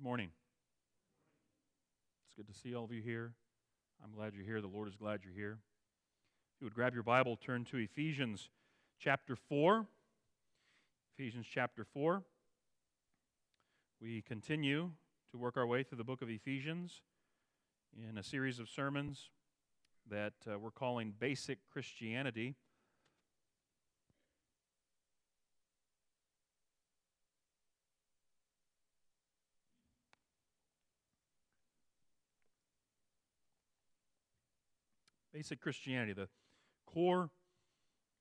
Good morning. It's good to see all of you here. I'm glad you're here. The Lord is glad you're here. If you would grab your Bible, turn to Ephesians chapter 4. Ephesians chapter 4. We continue to work our way through the book of Ephesians in a series of sermons that uh, we're calling Basic Christianity. Basic Christianity, the core,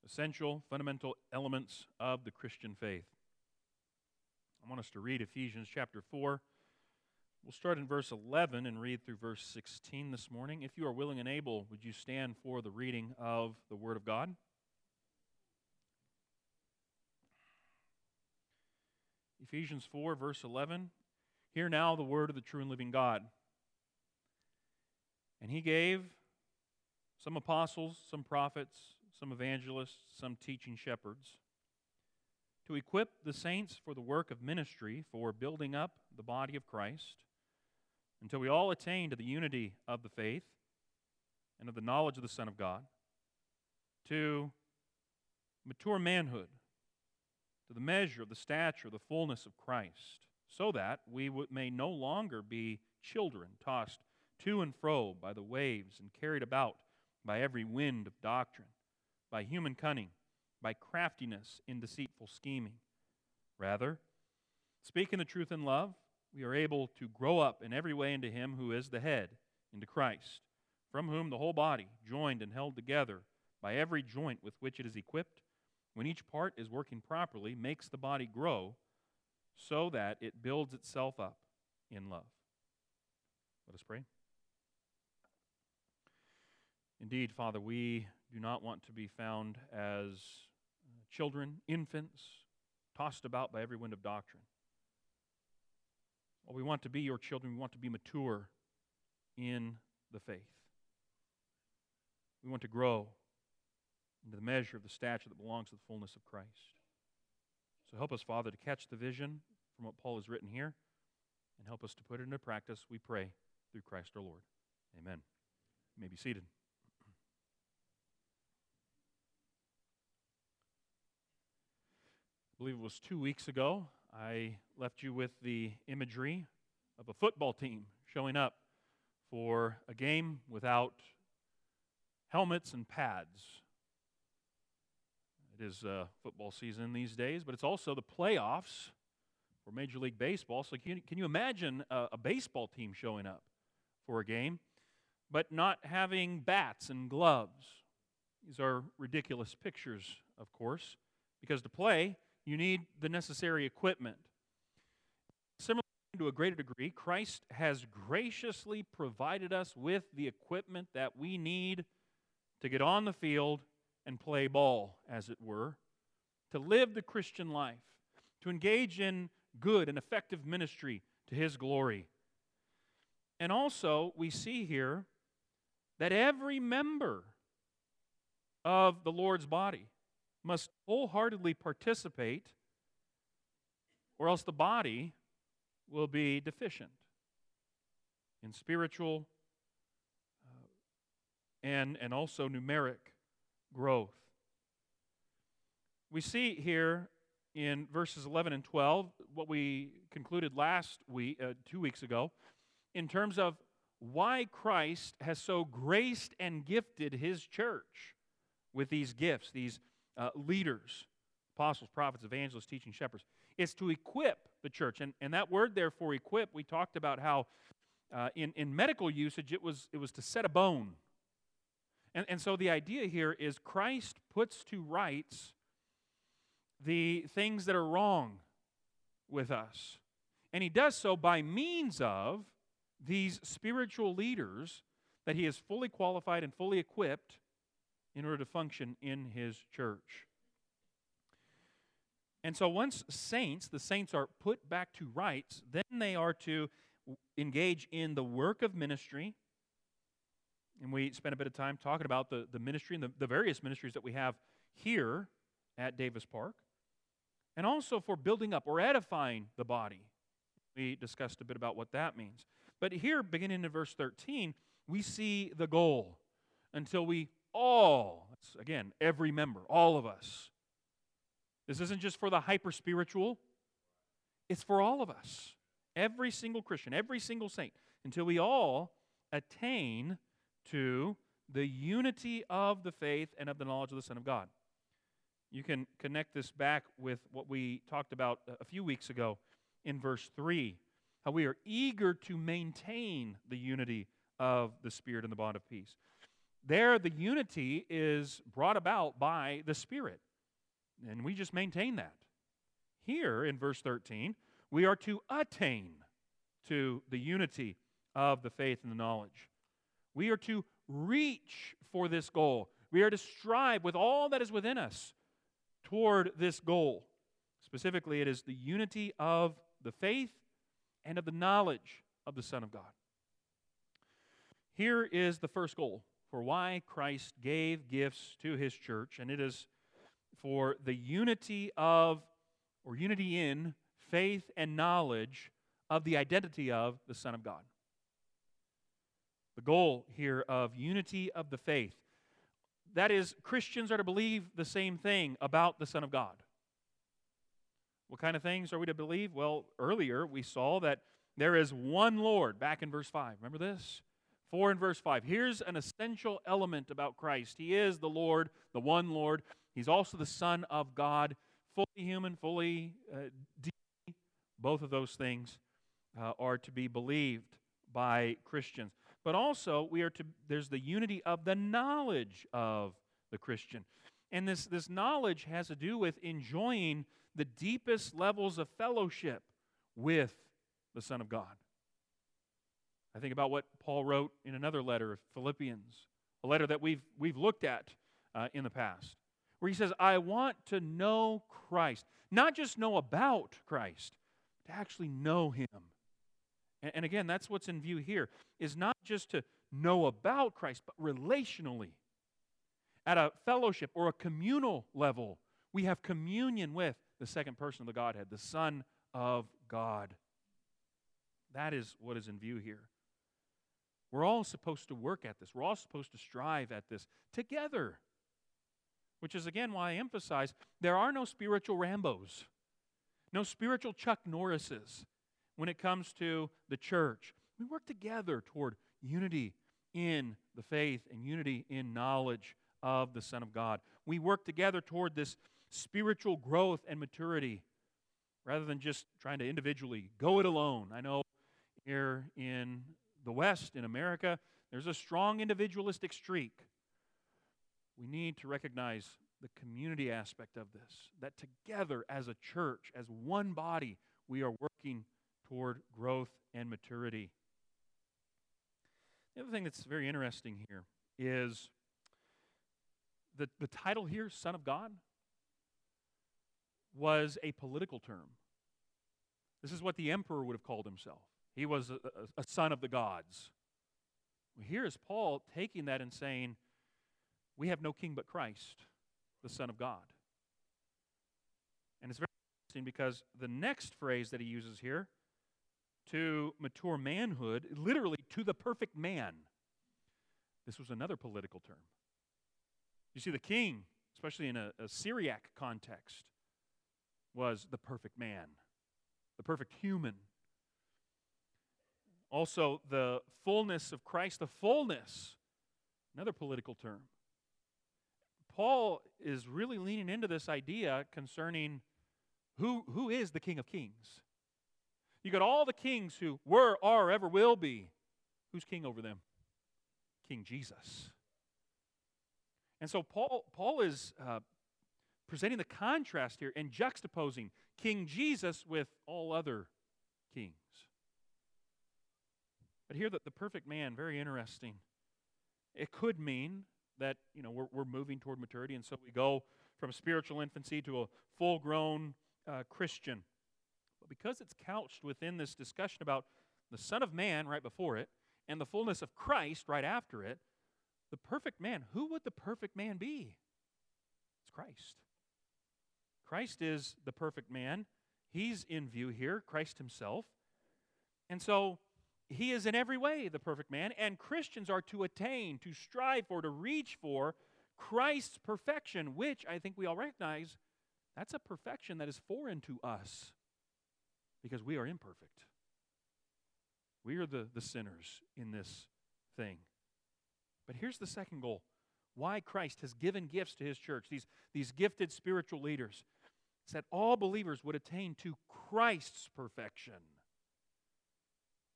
essential, fundamental elements of the Christian faith. I want us to read Ephesians chapter 4. We'll start in verse 11 and read through verse 16 this morning. If you are willing and able, would you stand for the reading of the Word of God? Ephesians 4, verse 11. Hear now the word of the true and living God. And he gave some apostles, some prophets, some evangelists, some teaching shepherds, to equip the saints for the work of ministry, for building up the body of Christ, until we all attain to the unity of the faith and of the knowledge of the Son of God, to mature manhood, to the measure of the stature of the fullness of Christ, so that we may no longer be children tossed to and fro by the waves and carried about by every wind of doctrine, by human cunning, by craftiness in deceitful scheming. Rather, speaking the truth in love, we are able to grow up in every way into Him who is the head, into Christ, from whom the whole body, joined and held together by every joint with which it is equipped, when each part is working properly, makes the body grow so that it builds itself up in love. Let us pray. Indeed, Father, we do not want to be found as uh, children, infants, tossed about by every wind of doctrine. Well, we want to be your children. We want to be mature in the faith. We want to grow into the measure of the stature that belongs to the fullness of Christ. So help us, Father, to catch the vision from what Paul has written here and help us to put it into practice, we pray, through Christ our Lord. Amen. You may be seated. Believe it was two weeks ago, I left you with the imagery of a football team showing up for a game without helmets and pads. It is uh, football season these days, but it's also the playoffs for Major League Baseball. So, can you, can you imagine a, a baseball team showing up for a game, but not having bats and gloves? These are ridiculous pictures, of course, because to play, you need the necessary equipment. Similarly, to a greater degree, Christ has graciously provided us with the equipment that we need to get on the field and play ball, as it were, to live the Christian life, to engage in good and effective ministry to His glory. And also, we see here that every member of the Lord's body must wholeheartedly participate, or else the body will be deficient in spiritual uh, and, and also numeric growth. We see here in verses 11 and 12 what we concluded last week, uh, two weeks ago, in terms of why Christ has so graced and gifted his church with these gifts, these uh, leaders apostles, prophets, evangelists, teaching shepherds. It's to equip the church. And, and that word there for equip, we talked about how uh, in, in medical usage it was, it was to set a bone. And, and so the idea here is Christ puts to rights the things that are wrong with us. And he does so by means of these spiritual leaders that he has fully qualified and fully equipped in order to function in his church. And so once saints, the saints are put back to rights, then they are to engage in the work of ministry. And we spent a bit of time talking about the, the ministry and the, the various ministries that we have here at Davis Park. And also for building up or edifying the body. We discussed a bit about what that means. But here, beginning in verse 13, we see the goal until we all, again, every member, all of us. This isn't just for the hyper spiritual, it's for all of us. Every single Christian, every single saint, until we all attain to the unity of the faith and of the knowledge of the Son of God. You can connect this back with what we talked about a few weeks ago in verse 3 how we are eager to maintain the unity of the Spirit and the bond of peace. There, the unity is brought about by the Spirit, and we just maintain that. Here in verse 13, we are to attain to the unity of the faith and the knowledge. We are to reach for this goal. We are to strive with all that is within us toward this goal. Specifically, it is the unity of the faith and of the knowledge of the Son of God. Here is the first goal for why Christ gave gifts to his church, and it is for the unity of, or unity in, faith and knowledge of the identity of the Son of God. The goal here of unity of the faith. That is, Christians are to believe the same thing about the Son of God. What kind of things are we to believe? Well, earlier we saw that there is one Lord, back in verse 5. Remember this? 4 and verse 5. Here's an essential element about Christ He is the Lord, the one Lord. He's also the Son of God, fully human, fully uh. Both of those things uh, are to be believed by Christians. But also, we are to, there's the unity of the knowledge of the Christian. And this, this knowledge has to do with enjoying the deepest levels of fellowship with the Son of God. I think about what Paul wrote in another letter, of Philippians, a letter that we've, we've looked at uh, in the past, where he says, I want to know Christ. Not just know about Christ, to actually know him. And, and again, that's what's in view here, is not just to know about Christ, but relationally. At a fellowship or a communal level, we have communion with the second person of the Godhead, the Son of God. That is what is in view here. We're all supposed to work at this. We're all supposed to strive at this together. Which is, again, why I emphasize there are no spiritual Rambos, no spiritual Chuck Norrises when it comes to the church. We work together toward unity in the faith and unity in knowledge of the Son of God. We work together toward this spiritual growth and maturity rather than just trying to individually go it alone. I know here in the West, in America, there's a strong individualistic streak. We need to recognize the community aspect of this, that together as a church, as one body, we are working toward growth and maturity. The other thing that's very interesting here is the, the title here, Son of God, was a political term. This is what the emperor would have called himself. He was a, a, son of the gods. Here is Paul taking that and saying, We have no king but Christ, the Son of God. And it's very interesting because the next phrase that he uses here, to mature manhood, literally to the perfect man, this was another political term. You see, the king, especially in a, a Syriac context, was the perfect man, the perfect human. Also, the fullness of Christ, the fullness, another political term. Paul is really leaning into this idea concerning who, who is the King of Kings. You got all the kings who were, are, ever will be. Who's king over them? King Jesus. And so Paul, Paul is uh, presenting the contrast here and juxtaposing King Jesus with all other kings. But here, that the perfect man, very interesting. It could mean that, you know, we're, we're moving toward maturity, and so we go from spiritual infancy to a full grown uh, Christian. But because it's couched within this discussion about the Son of Man right before it and the fullness of Christ right after it, the perfect man, who would the perfect man be? It's Christ. Christ is the perfect man. He's in view here, Christ himself. And so he is in every way the perfect man, and Christians are to attain, to strive for, to reach for Christ's perfection, which I think we all recognize that's a perfection that is foreign to us because we are imperfect. We are the, the sinners in this thing. But here's the second goal why Christ has given gifts to his church, these, these gifted spiritual leaders, is that all believers would attain to Christ's perfection.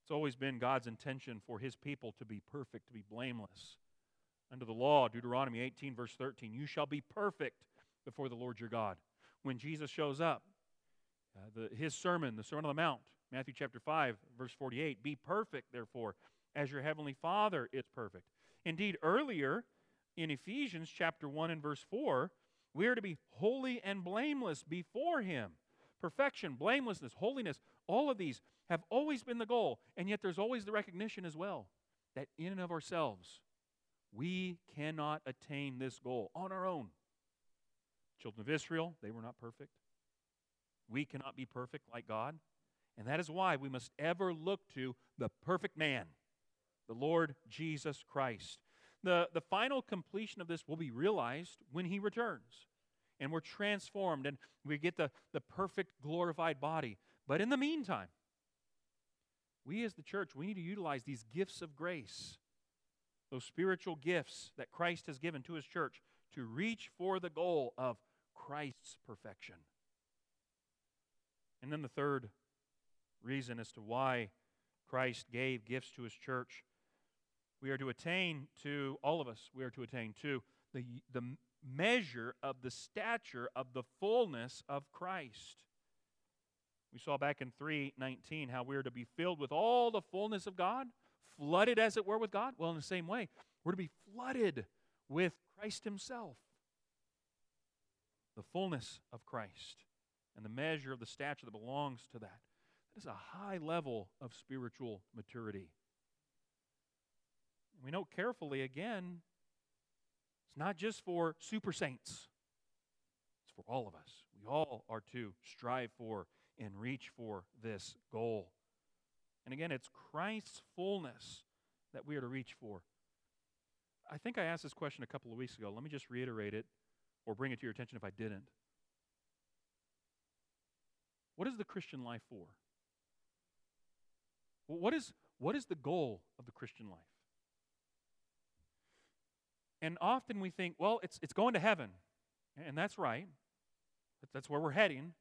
It's always been God's intention for his people to be perfect, to be blameless. Under the law, Deuteronomy 18, verse 13, you shall be perfect before the Lord your God. When Jesus shows up, uh, the, his sermon, the Sermon on the Mount, Matthew chapter 5, verse 48, be perfect, therefore, as your heavenly Father is perfect. Indeed, earlier in Ephesians chapter 1 and verse 4, we are to be holy and blameless before him. Perfection, blamelessness, holiness, all of these have always been the goal. And yet there's always the recognition as well that in and of ourselves, we cannot attain this goal on our own. Children of Israel, they were not perfect. We cannot be perfect like God. And that is why we must ever look to the perfect man, the Lord Jesus Christ. The, the final completion of this will be realized when he returns. And we're transformed and we get the, the perfect glorified body. But in the meantime, we as the church, we need to utilize these gifts of grace, those spiritual gifts that Christ has given to his church to reach for the goal of Christ's perfection. And then the third reason as to why Christ gave gifts to his church, we are to attain to, all of us, we are to attain to the, the measure of the stature of the fullness of Christ. We saw back in 319 how we are to be filled with all the fullness of God, flooded as it were with God. Well, in the same way, we're to be flooded with Christ Himself. The fullness of Christ and the measure of the stature that belongs to that. That is a high level of spiritual maturity. We note carefully again, it's not just for super saints, it's for all of us. We all are to strive for and reach for this goal. And again, it's Christ's fullness that we are to reach for. I think I asked this question a couple of weeks ago. Let me just reiterate it or bring it to your attention if I didn't. What is the Christian life for? what, is, what is the goal of the Christian life? And often we think, well, it's, it's going to heaven. And that's right. That's where we're heading.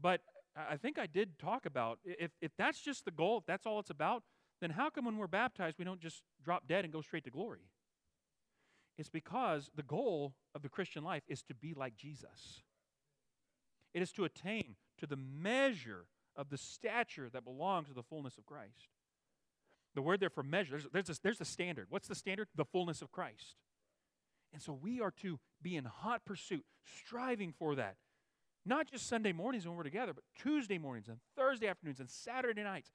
But I think I did talk about if, if that's just the goal, if that's all it's about, then how come when we're baptized we don't just drop dead and go straight to glory? It's because the goal of the Christian life is to be like Jesus. It is to attain to the measure of the stature that belongs to the fullness of Christ. The word there for measure, there's, there's, a, there's a standard. What's the standard? The fullness of Christ. And so we are to be in hot pursuit, striving for that. Not just Sunday mornings when we're together, but Tuesday mornings and Thursday afternoons and Saturday nights.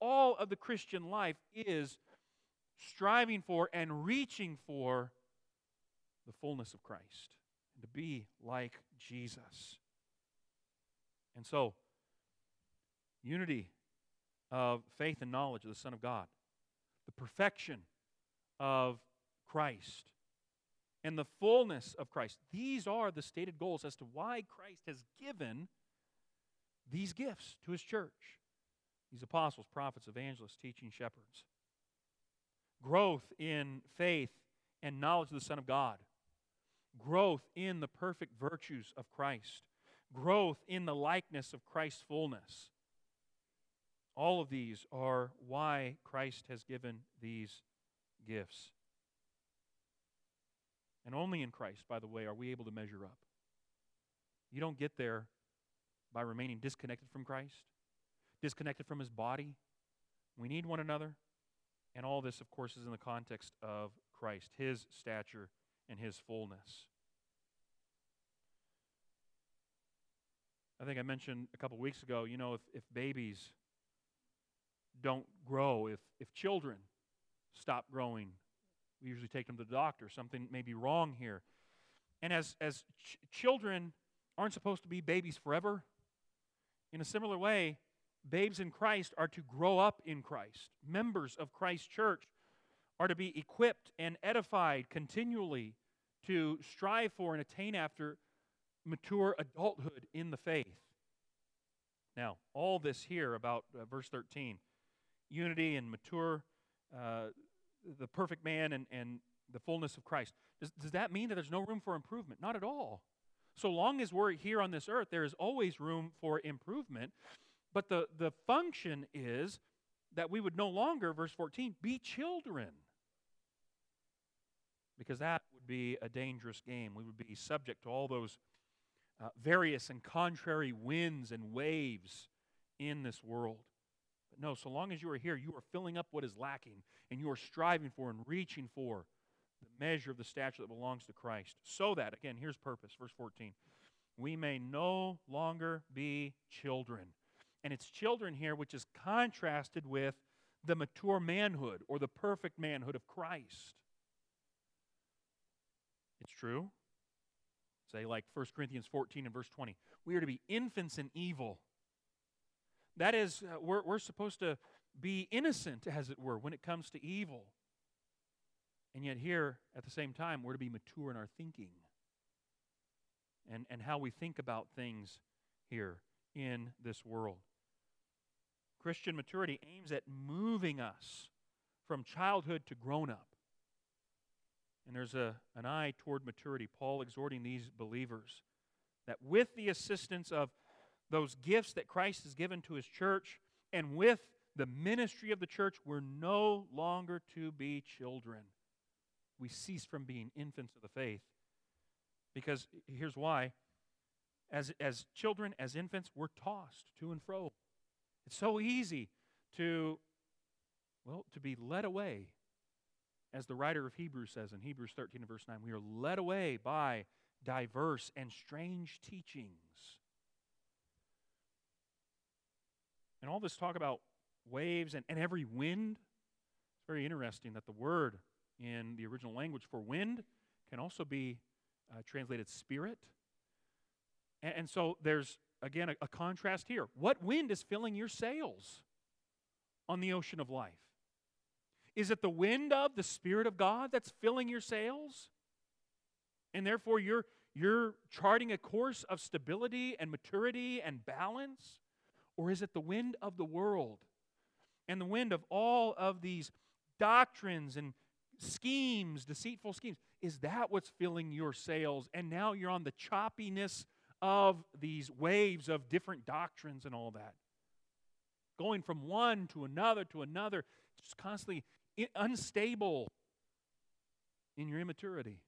All of the Christian life is striving for and reaching for the fullness of Christ and to be like Jesus. And so, unity of faith and knowledge of the Son of God, the perfection of Christ, and the fullness of Christ. These are the stated goals as to why Christ has given these gifts to his church these apostles, prophets, evangelists, teaching shepherds. Growth in faith and knowledge of the Son of God. Growth in the perfect virtues of Christ. Growth in the likeness of Christ's fullness. All of these are why Christ has given these gifts. And only in Christ, by the way, are we able to measure up. You don't get there by remaining disconnected from Christ, disconnected from his body. We need one another. And all this, of course, is in the context of Christ, his stature and his fullness. I think I mentioned a couple weeks ago, you know, if, if babies don't grow, if, if children stop growing we usually take them to the doctor. Something may be wrong here. And as, as ch- children aren't supposed to be babies forever, in a similar way, babes in Christ are to grow up in Christ. Members of Christ's church are to be equipped and edified continually to strive for and attain after mature adulthood in the faith. Now, all this here about uh, verse 13 unity and mature, uh, the perfect man and, and the fullness of Christ. Does, does that mean that there's no room for improvement? Not at all. So long as we're here on this earth, there is always room for improvement. But the, the function is that we would no longer, verse 14, be children. Because that would be a dangerous game. We would be subject to all those uh, various and contrary winds and waves in this world. But no, so long as you are here, you are filling up what is lacking, and you are striving for and reaching for the measure of the stature that belongs to Christ. So that, again, here's purpose, verse 14, we may no longer be children. And it's children here which is contrasted with the mature manhood or the perfect manhood of Christ. It's true. Say, like 1 Corinthians 14 and verse 20. We are to be infants in evil. That is, uh, we're, we're supposed to be innocent, as it were, when it comes to evil. And yet, here, at the same time, we're to be mature in our thinking and, and how we think about things here in this world. Christian maturity aims at moving us from childhood to grown up. And there's a, an eye toward maturity. Paul exhorting these believers that with the assistance of those gifts that Christ has given to his church and with the ministry of the church, we're no longer to be children. We cease from being infants of the faith. Because here's why. As, as children, as infants, we're tossed to and fro. It's so easy to, well, to be led away as the writer of Hebrews says in Hebrews 13 and verse 9, we are led away by diverse and strange teachings. And all this talk about waves and, and every wind, it's very interesting that the word in the original language for wind can also be uh, translated spirit. And, and, so there's, again, a, a contrast here. What wind is filling your sails on the ocean of life? Is it the wind of the Spirit of God that's filling your sails? And therefore you're, you're charting a course of stability and maturity and balance? Or is it the wind of the world and the wind of all of these doctrines and schemes, deceitful schemes? Is that what's filling your sails? And now you're on the choppiness of these waves of different doctrines and all that. Going from one to another to another, just constantly unstable in your immaturity?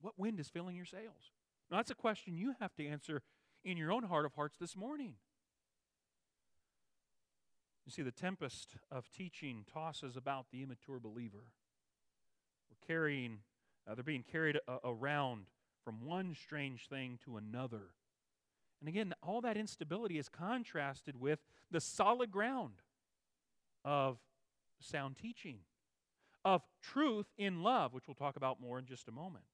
What wind is filling your sails? Now, that's a question you have to answer in your own heart of hearts this morning. You see, the tempest of teaching tosses about the immature believer. We're carrying, uh, they're being carried a- around from one strange thing to another. And again, all that instability is contrasted with the solid ground of sound teaching of truth in love, which we'll talk about more in just a moment.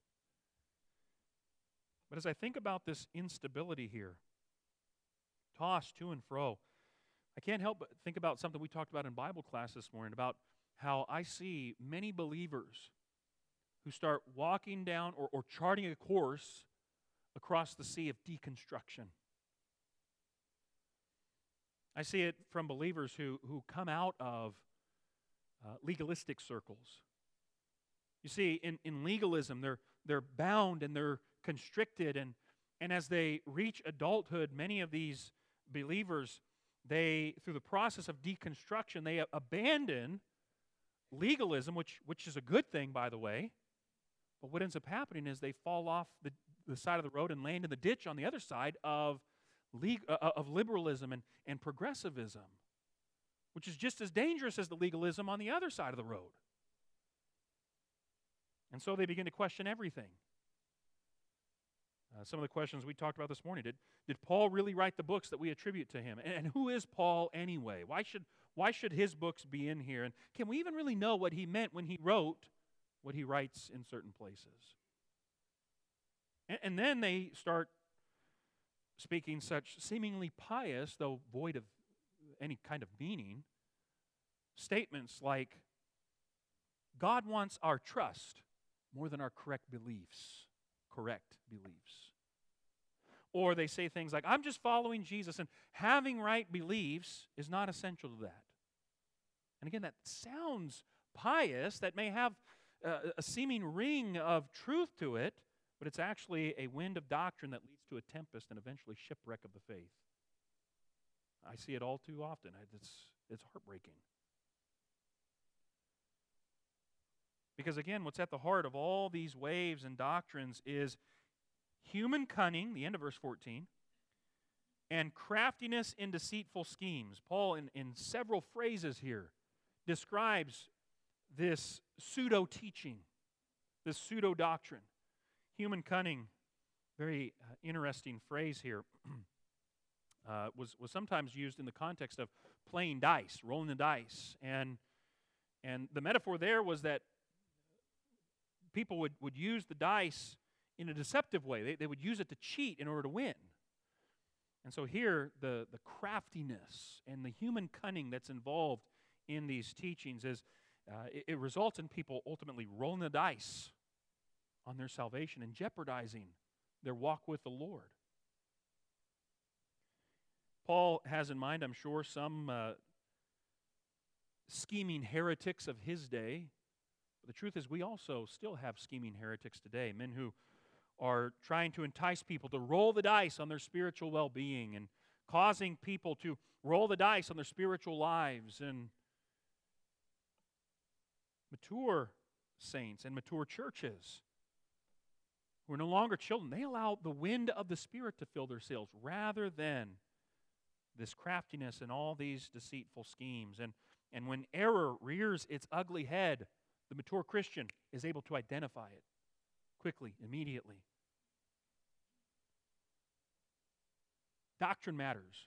But as I think about this instability here, tossed to and fro, I can't help but think about something we talked about in Bible class this morning about how I see many believers who start walking down or, or charting a course across the sea of deconstruction. I see it from believers who, who come out of uh, legalistic circles. You see, in, in legalism, they're, they're bound and they're constricted. And, and as they reach adulthood, many of these believers, they, through the process of deconstruction, they abandon legalism, which, which is a good thing, by the way. But what ends up happening is they fall off the, the side of the road and land in the ditch on the other side of, leg, uh, of liberalism and, and progressivism which is just as dangerous as the legalism on the other side of the road. And so they begin to question everything. Uh, some of the questions we talked about this morning did, did Paul really write the books that we attribute to him? And, and who is Paul anyway? Why should, why should his books be in here? And can we even really know what he meant when he wrote what he writes in certain places? And, and then they start speaking such seemingly pious, though void of any kind of meaning. Statements like, God wants our trust more than our correct beliefs. Correct beliefs. Or they say things like, I'm just following Jesus, and having right beliefs is not essential to that. And again, that sounds pious, that may have uh, a seeming ring of truth to it, but it's actually a wind of doctrine that leads to a tempest and eventually shipwreck of the faith. I see it all too often. It's, it's heartbreaking. Because again, what's at the heart of all these waves and doctrines is human cunning, the end of verse 14, and craftiness in deceitful schemes. Paul, in, in several phrases here, describes this pseudo teaching, this pseudo doctrine. Human cunning, very uh, interesting phrase here, uh, was, was sometimes used in the context of playing dice, rolling the dice. And, and the metaphor there was that people would, would use the dice in a deceptive way. They, they would use it to cheat in order to win. And so here, the, the craftiness and the human cunning that's involved in these teachings is uh, it, it results in people ultimately rolling the dice on their salvation and jeopardizing their walk with the Lord. Paul has in mind, I'm sure, some uh, scheming heretics of his day. The truth is, we also still have scheming heretics today, men who are trying to entice people to roll the dice on their spiritual well being and causing people to roll the dice on their spiritual lives. And mature saints and mature churches who are no longer children, they allow the wind of the Spirit to fill their sails rather than this craftiness and all these deceitful schemes. And, and when error rears its ugly head, the mature Christian is able to identify it quickly, immediately. Doctrine matters.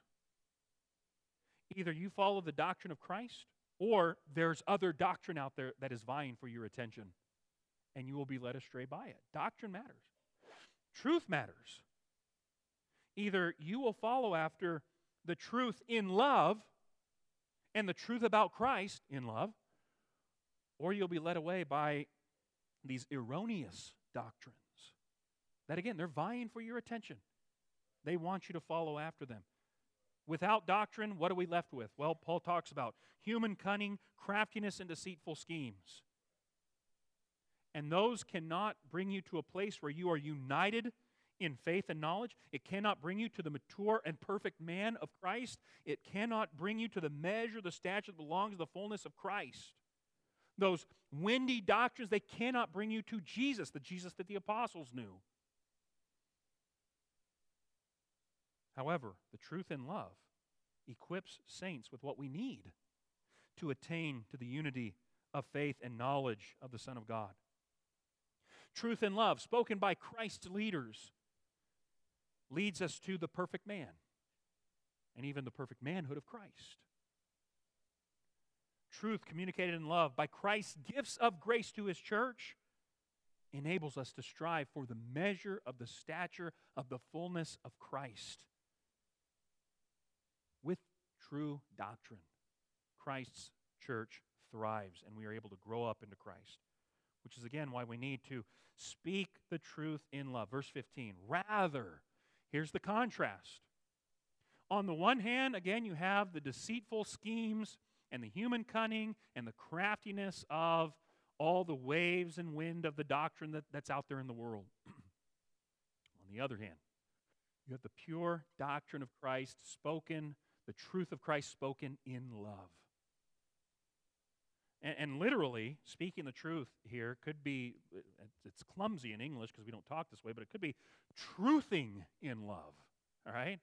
Either you follow the doctrine of Christ or there's other doctrine out there that is vying for your attention, and you will be led astray by it. Doctrine matters, truth matters. Either you will follow after the truth in love and the truth about Christ in love, or you'll be led away by these erroneous doctrines that, again, they're vying for your attention. They want you to follow after them. Without doctrine, what are we left with? Well, Paul talks about human cunning, craftiness, and deceitful schemes. And those cannot bring you to a place where you are united in faith and knowledge. It cannot bring you to the mature and perfect man of Christ. It cannot bring you to the measure, the stature that belongs to the fullness of Christ. Those windy doctrines, they cannot bring you to Jesus, the Jesus that the apostles knew. However, the truth in love equips saints with what we need to attain to the unity of faith and knowledge of the Son of God. Truth in love, spoken by Christ's leaders, leads us to the perfect man and even the perfect manhood of Christ. Truth communicated in love by Christ's gifts of grace to his church enables us to strive for the measure of the stature of the fullness of Christ with true doctrine. Christ's church thrives, and we are able to grow up into Christ, which is again why we need to speak the truth in love. Verse 15, rather, here's the contrast. On the one hand, again, you have the deceitful schemes and the human cunning and the craftiness of all the waves and wind of the doctrine that, that's out there in the world. On the other hand, you have the pure doctrine of Christ spoken the truth of Christ spoken in love. And, and literally, speaking the truth here could be, it's clumsy in English because we don't talk this way, but it could be truthing in love. All right?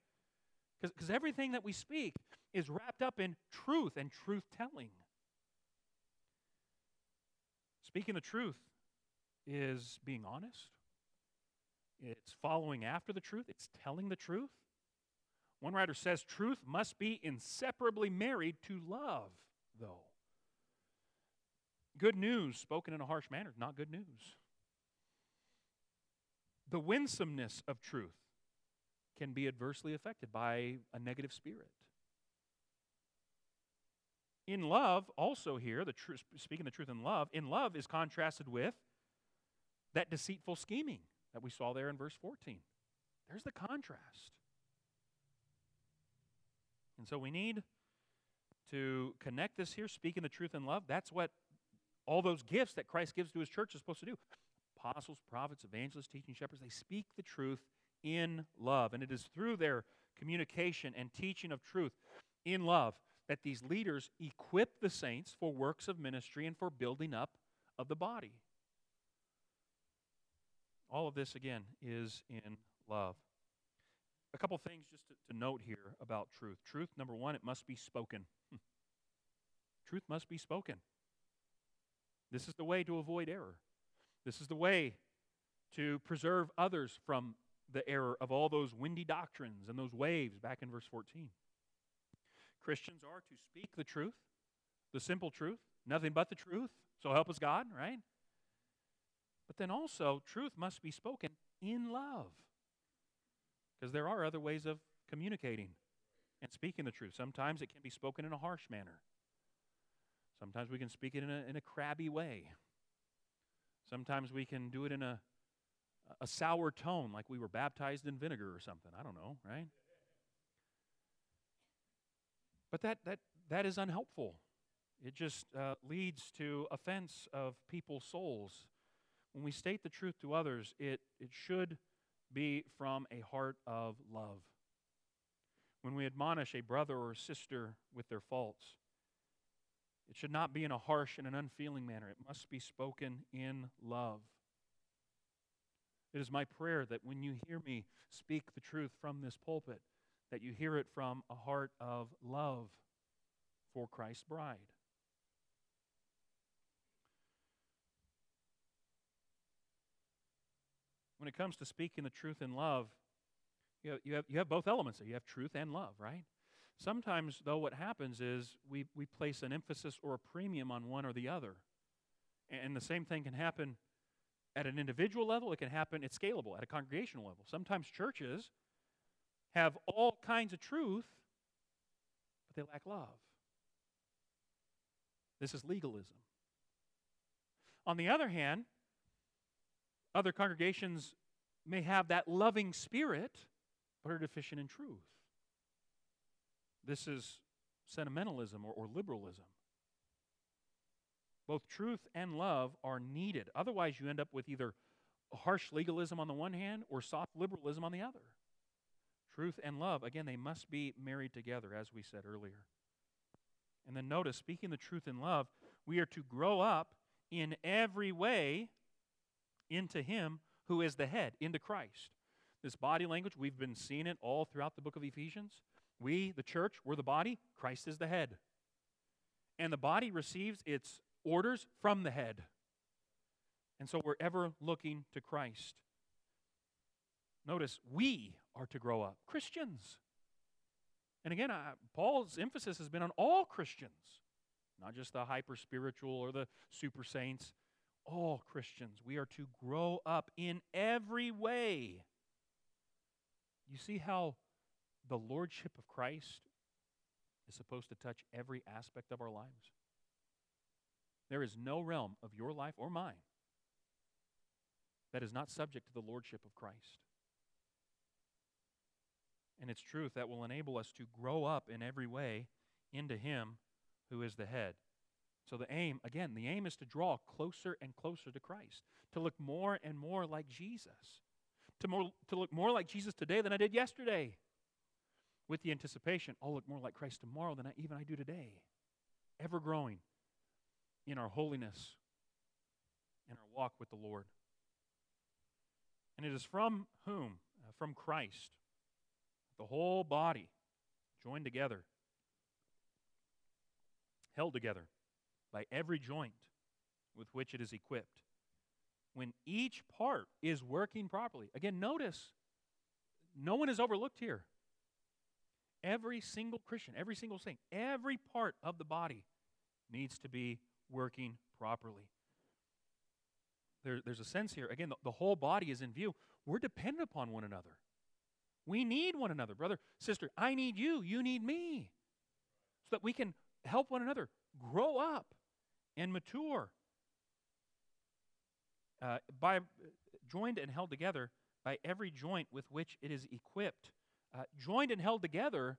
Because everything that we speak is wrapped up in truth and truth telling. Speaking the truth is being honest, it's following after the truth, it's telling the truth, one writer says truth must be inseparably married to love, though. Good news spoken in a harsh manner is not good news. The winsomeness of truth can be adversely affected by a negative spirit. In love, also here, the tr- speaking the truth in love, in love is contrasted with that deceitful scheming that we saw there in verse 14. There's the contrast. And so we need to connect this here, speaking the truth in love. That's what all those gifts that Christ gives to his church is supposed to do. Apostles, prophets, evangelists, teaching shepherds, they speak the truth in love. And it is through their communication and teaching of truth in love that these leaders equip the saints for works of ministry and for building up of the body. All of this, again, is in love. A couple things just to, to note here about truth. Truth, number one, it must be spoken. Hmm. Truth must be spoken. This is the way to avoid error. This is the way to preserve others from the error of all those windy doctrines and those waves back in verse 14. Christians are to speak the truth, the simple truth, nothing but the truth. So help us God, right? But then also, truth must be spoken in love. Because there are other ways of communicating and speaking the truth. Sometimes it can be spoken in a harsh manner. Sometimes we can speak it in a, in a crabby way. Sometimes we can do it in a, a sour tone, like we were baptized in vinegar or something. I don't know, right? But that, that, that is unhelpful. It just uh, leads to offense of people's souls. When we state the truth to others, it, it should be from a heart of love. When we admonish a brother or sister with their faults, it should not be in a harsh and an unfeeling manner. It must be spoken in love. It is my prayer that when you hear me speak the truth from this pulpit, that you hear it from a heart of love for Christ's bride. When it comes to speaking the truth in love, you have, you have, you have both elements. You have truth and love, right? Sometimes, though, what happens is we, we place an emphasis or a premium on one or the other. And the same thing can happen at an individual level, it can happen, it's scalable at a congregational level. Sometimes churches have all kinds of truth, but they lack love. This is legalism. On the other hand, other congregations may have that loving spirit, but are deficient in truth. This is sentimentalism or, or liberalism. Both truth and love are needed. Otherwise, you end up with either harsh legalism on the one hand or soft liberalism on the other. Truth and love, again, they must be married together, as we said earlier. And then notice, speaking the truth in love, we are to grow up in every way into Him who is the head, into Christ. This body language, we've been seeing it all throughout the book of Ephesians. We, the church, we're the body, Christ is the head. And the body receives its orders from the head. And so we're ever looking to Christ. Notice, we are to grow up. Christians. And again, I, Paul's emphasis has been on all Christians, not just the hyper spiritual or the super saints. All Christians. We are to grow up in every way. You see how the lordship of Christ is supposed to touch every aspect of our lives? There is no realm of your life or mine that is not subject to the lordship of Christ. And it's truth that will enable us to grow up in every way into Him who is the head. So, the aim, again, the aim is to draw closer and closer to Christ, to look more and more like Jesus, to, more, to look more like Jesus today than I did yesterday, with the anticipation, I'll look more like Christ tomorrow than I, even I do today. Ever growing in our holiness, in our walk with the Lord. And it is from whom? Uh, from Christ. The whole body joined together, held together by every joint with which it is equipped. When each part is working properly, again, notice no one is overlooked here. Every single Christian, every single saint, every part of the body needs to be working properly. There, there's a sense here, again, the, the whole body is in view. We're dependent upon one another. We need one another. Brother, sister, I need you, you need me. So that we can help one another grow up and mature. Uh, by joined and held together by every joint with which it is equipped. Uh, joined and held together,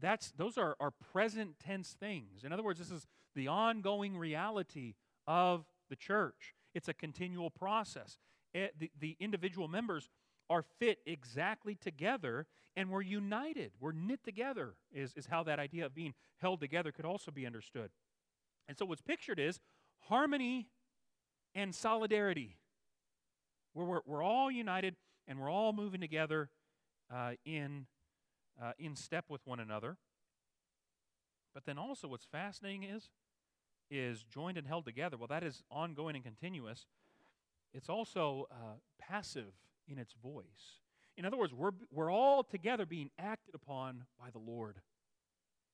that's, those are, are present tense things. In other words, this is the ongoing reality of the church. It's a continual process. It, eh, the, the individual members are fit exactly together and we're united. We're knit together, is, is how that idea of being held together could also be understood. And so, what's pictured is harmony and solidarity, where we're, we're all united and we're all moving together uh, in, uh, in step with one another. But then also, what's fascinating is, is joined and held together. Well, that is ongoing and continuous. It's also uh, passive in its voice. In other words, we're, we're all together being acted upon by the Lord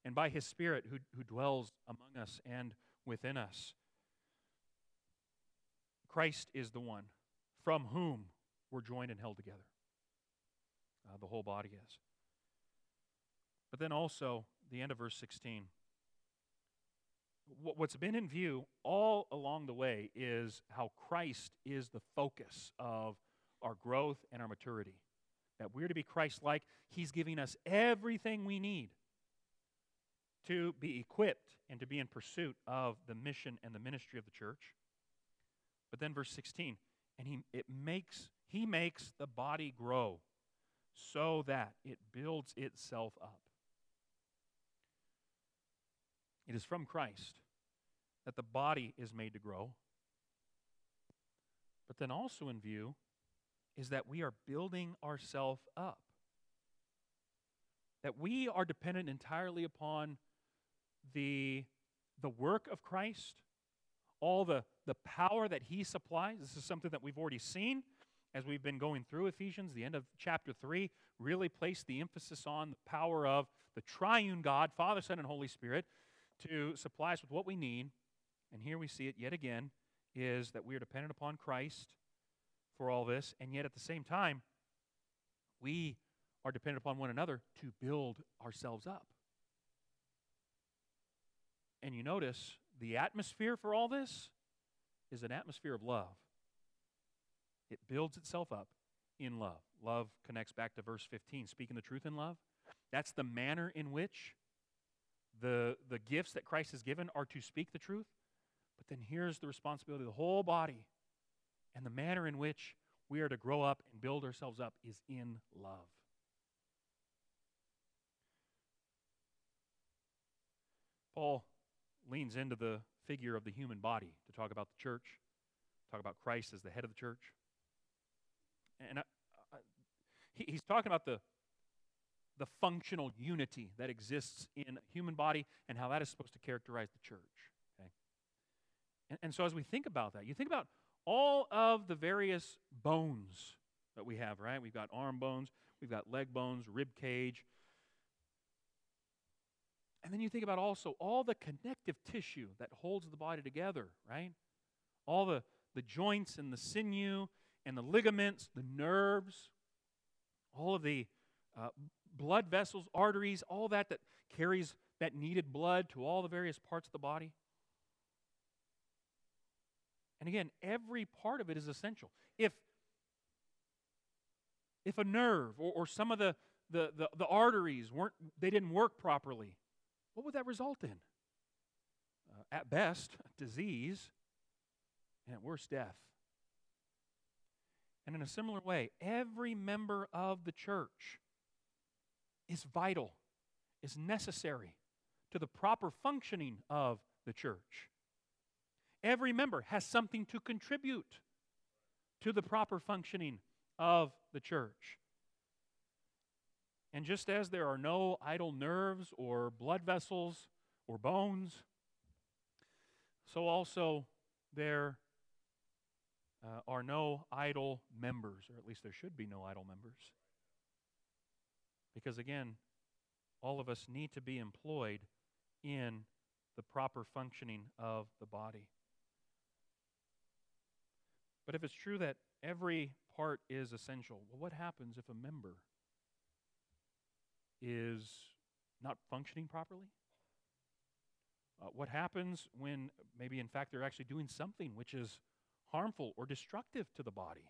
and by His Spirit who, who dwells among us and within us. Christ is the one from whom we're joined and held together. Uh, the whole body is. But then also, the end of verse 16. What's been in view all along the way is how Christ is the focus of our growth and our maturity. That we're to be Christ like. He's giving us everything we need to be equipped and to be in pursuit of the mission and the ministry of the church. But then verse 16, and he it makes he makes the body grow so that it builds itself up. It is from Christ that the body is made to grow. But then also in view is that we are building ourselves up. That we are dependent entirely upon the, the work of Christ, all the, the power that He supplies. This is something that we've already seen as we've been going through Ephesians. The end of chapter 3 really placed the emphasis on the power of the triune God, Father, Son, and Holy Spirit, to supply us with what we need. And here we see it yet again is that we are dependent upon Christ for all this, and yet at the same time, we are dependent upon one another to build ourselves up. And you notice the atmosphere for all this is an atmosphere of love. It builds itself up in love. Love connects back to verse 15, speaking the truth in love. That's the manner in which the, the gifts that Christ has given are to speak the truth. But then here's the responsibility of the whole body and the manner in which we are to grow up and build ourselves up is in love. Paul leans into the figure of the human body to talk about the church, talk about Christ as the head of the church. And I, I, he, he's talking about the, the functional unity that exists in human body and how that is supposed to characterize the church. Okay? And, and so as we think about that, you think about all of the various bones that we have, right? We've got arm bones, we've got leg bones, rib cage, and then you think about also all the connective tissue that holds the body together, right? All the, the joints and the sinew and the ligaments, the nerves, all of the uh, blood vessels, arteries, all that that carries that needed blood to all the various parts of the body. And again, every part of it is essential. If if a nerve or, or some of the, the, the, the arteries weren't they didn't work properly, what would that result in? Uh, at best, disease, and at worst, death. And in a similar way, every member of the church is vital, is necessary to the proper functioning of the church. Every member has something to contribute to the proper functioning of the church. And just as there are no idle nerves or blood vessels or bones, so also there uh, are no idle members, or at least there should be no idle members. Because again, all of us need to be employed in the proper functioning of the body. But if it's true that every part is essential, well, what happens if a member is not functioning properly? Uh, what happens when maybe, in fact, they're actually doing something which is harmful or destructive to the body?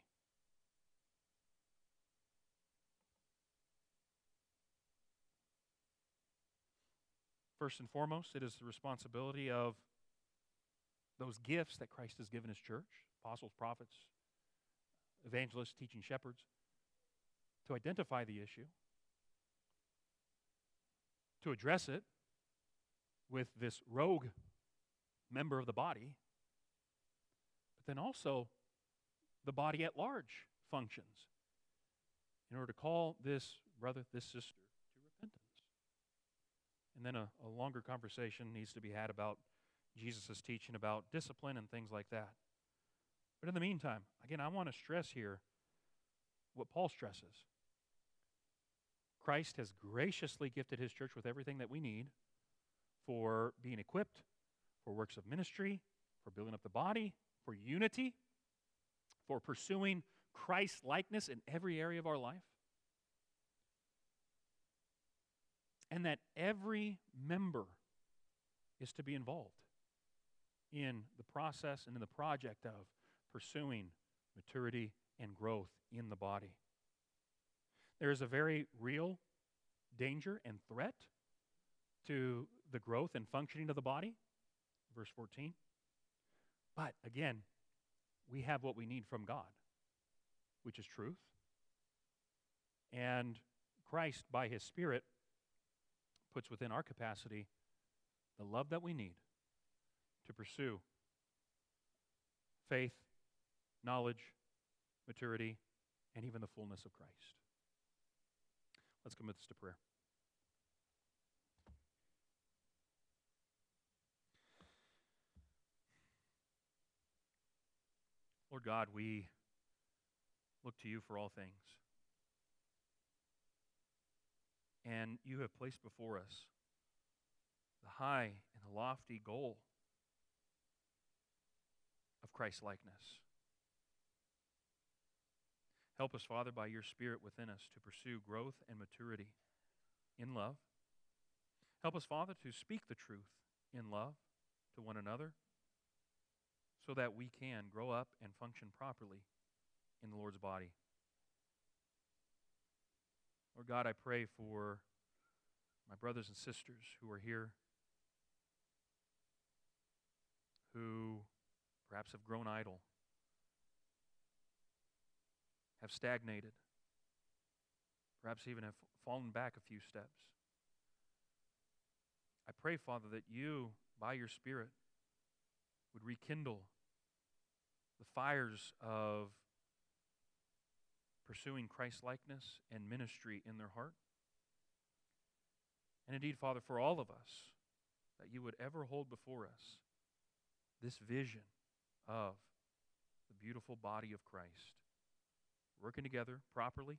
First and foremost, it is the responsibility of those gifts that Christ has given his church apostles, prophets, evangelists, teaching shepherds to identify the issue, to address it with this rogue member of the body, but then also the body at large functions in order to call this brother, this sister. And then a, a longer conversation needs to be had about Jesus' teaching about discipline and things like that. But in the meantime, again, I want to stress here what Paul stresses. Christ has graciously gifted his church with everything that we need for being equipped, for works of ministry, for building up the body, for unity, for pursuing Christ likeness in every area of our life. And that every member is to be involved in the process and in the project of pursuing maturity and growth in the body. There is a very real danger and threat to the growth and functioning of the body. Verse 14. But again, we have what we need from God, which is truth. And Christ, by his Spirit, puts within our capacity the love that we need to pursue faith, knowledge, maturity, and even the fullness of Christ. Let's commit this to prayer. Lord God, we look to you for all things. And you have placed before us the high and the lofty goal of Christ likeness. Help us, Father, by your Spirit within us to pursue growth and maturity in love. Help us, Father, to speak the truth in love to one another so that we can grow up and function properly in the Lord's body. Lord God, I pray for my brothers and sisters who are here who perhaps have grown idle, have stagnated, perhaps even have fallen back a few steps. I pray, Father, that you, by your Spirit, would rekindle the fires of pursuing Christ likeness and ministry in their heart. And indeed, Father, for all of us, that you would ever hold before us this vision of the beautiful body of Christ, working together properly,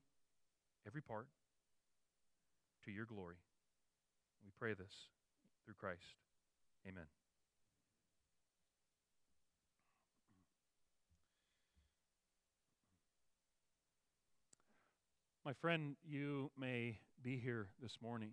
every part, to your glory. We pray this through Christ. Amen. My friend, you may be here this morning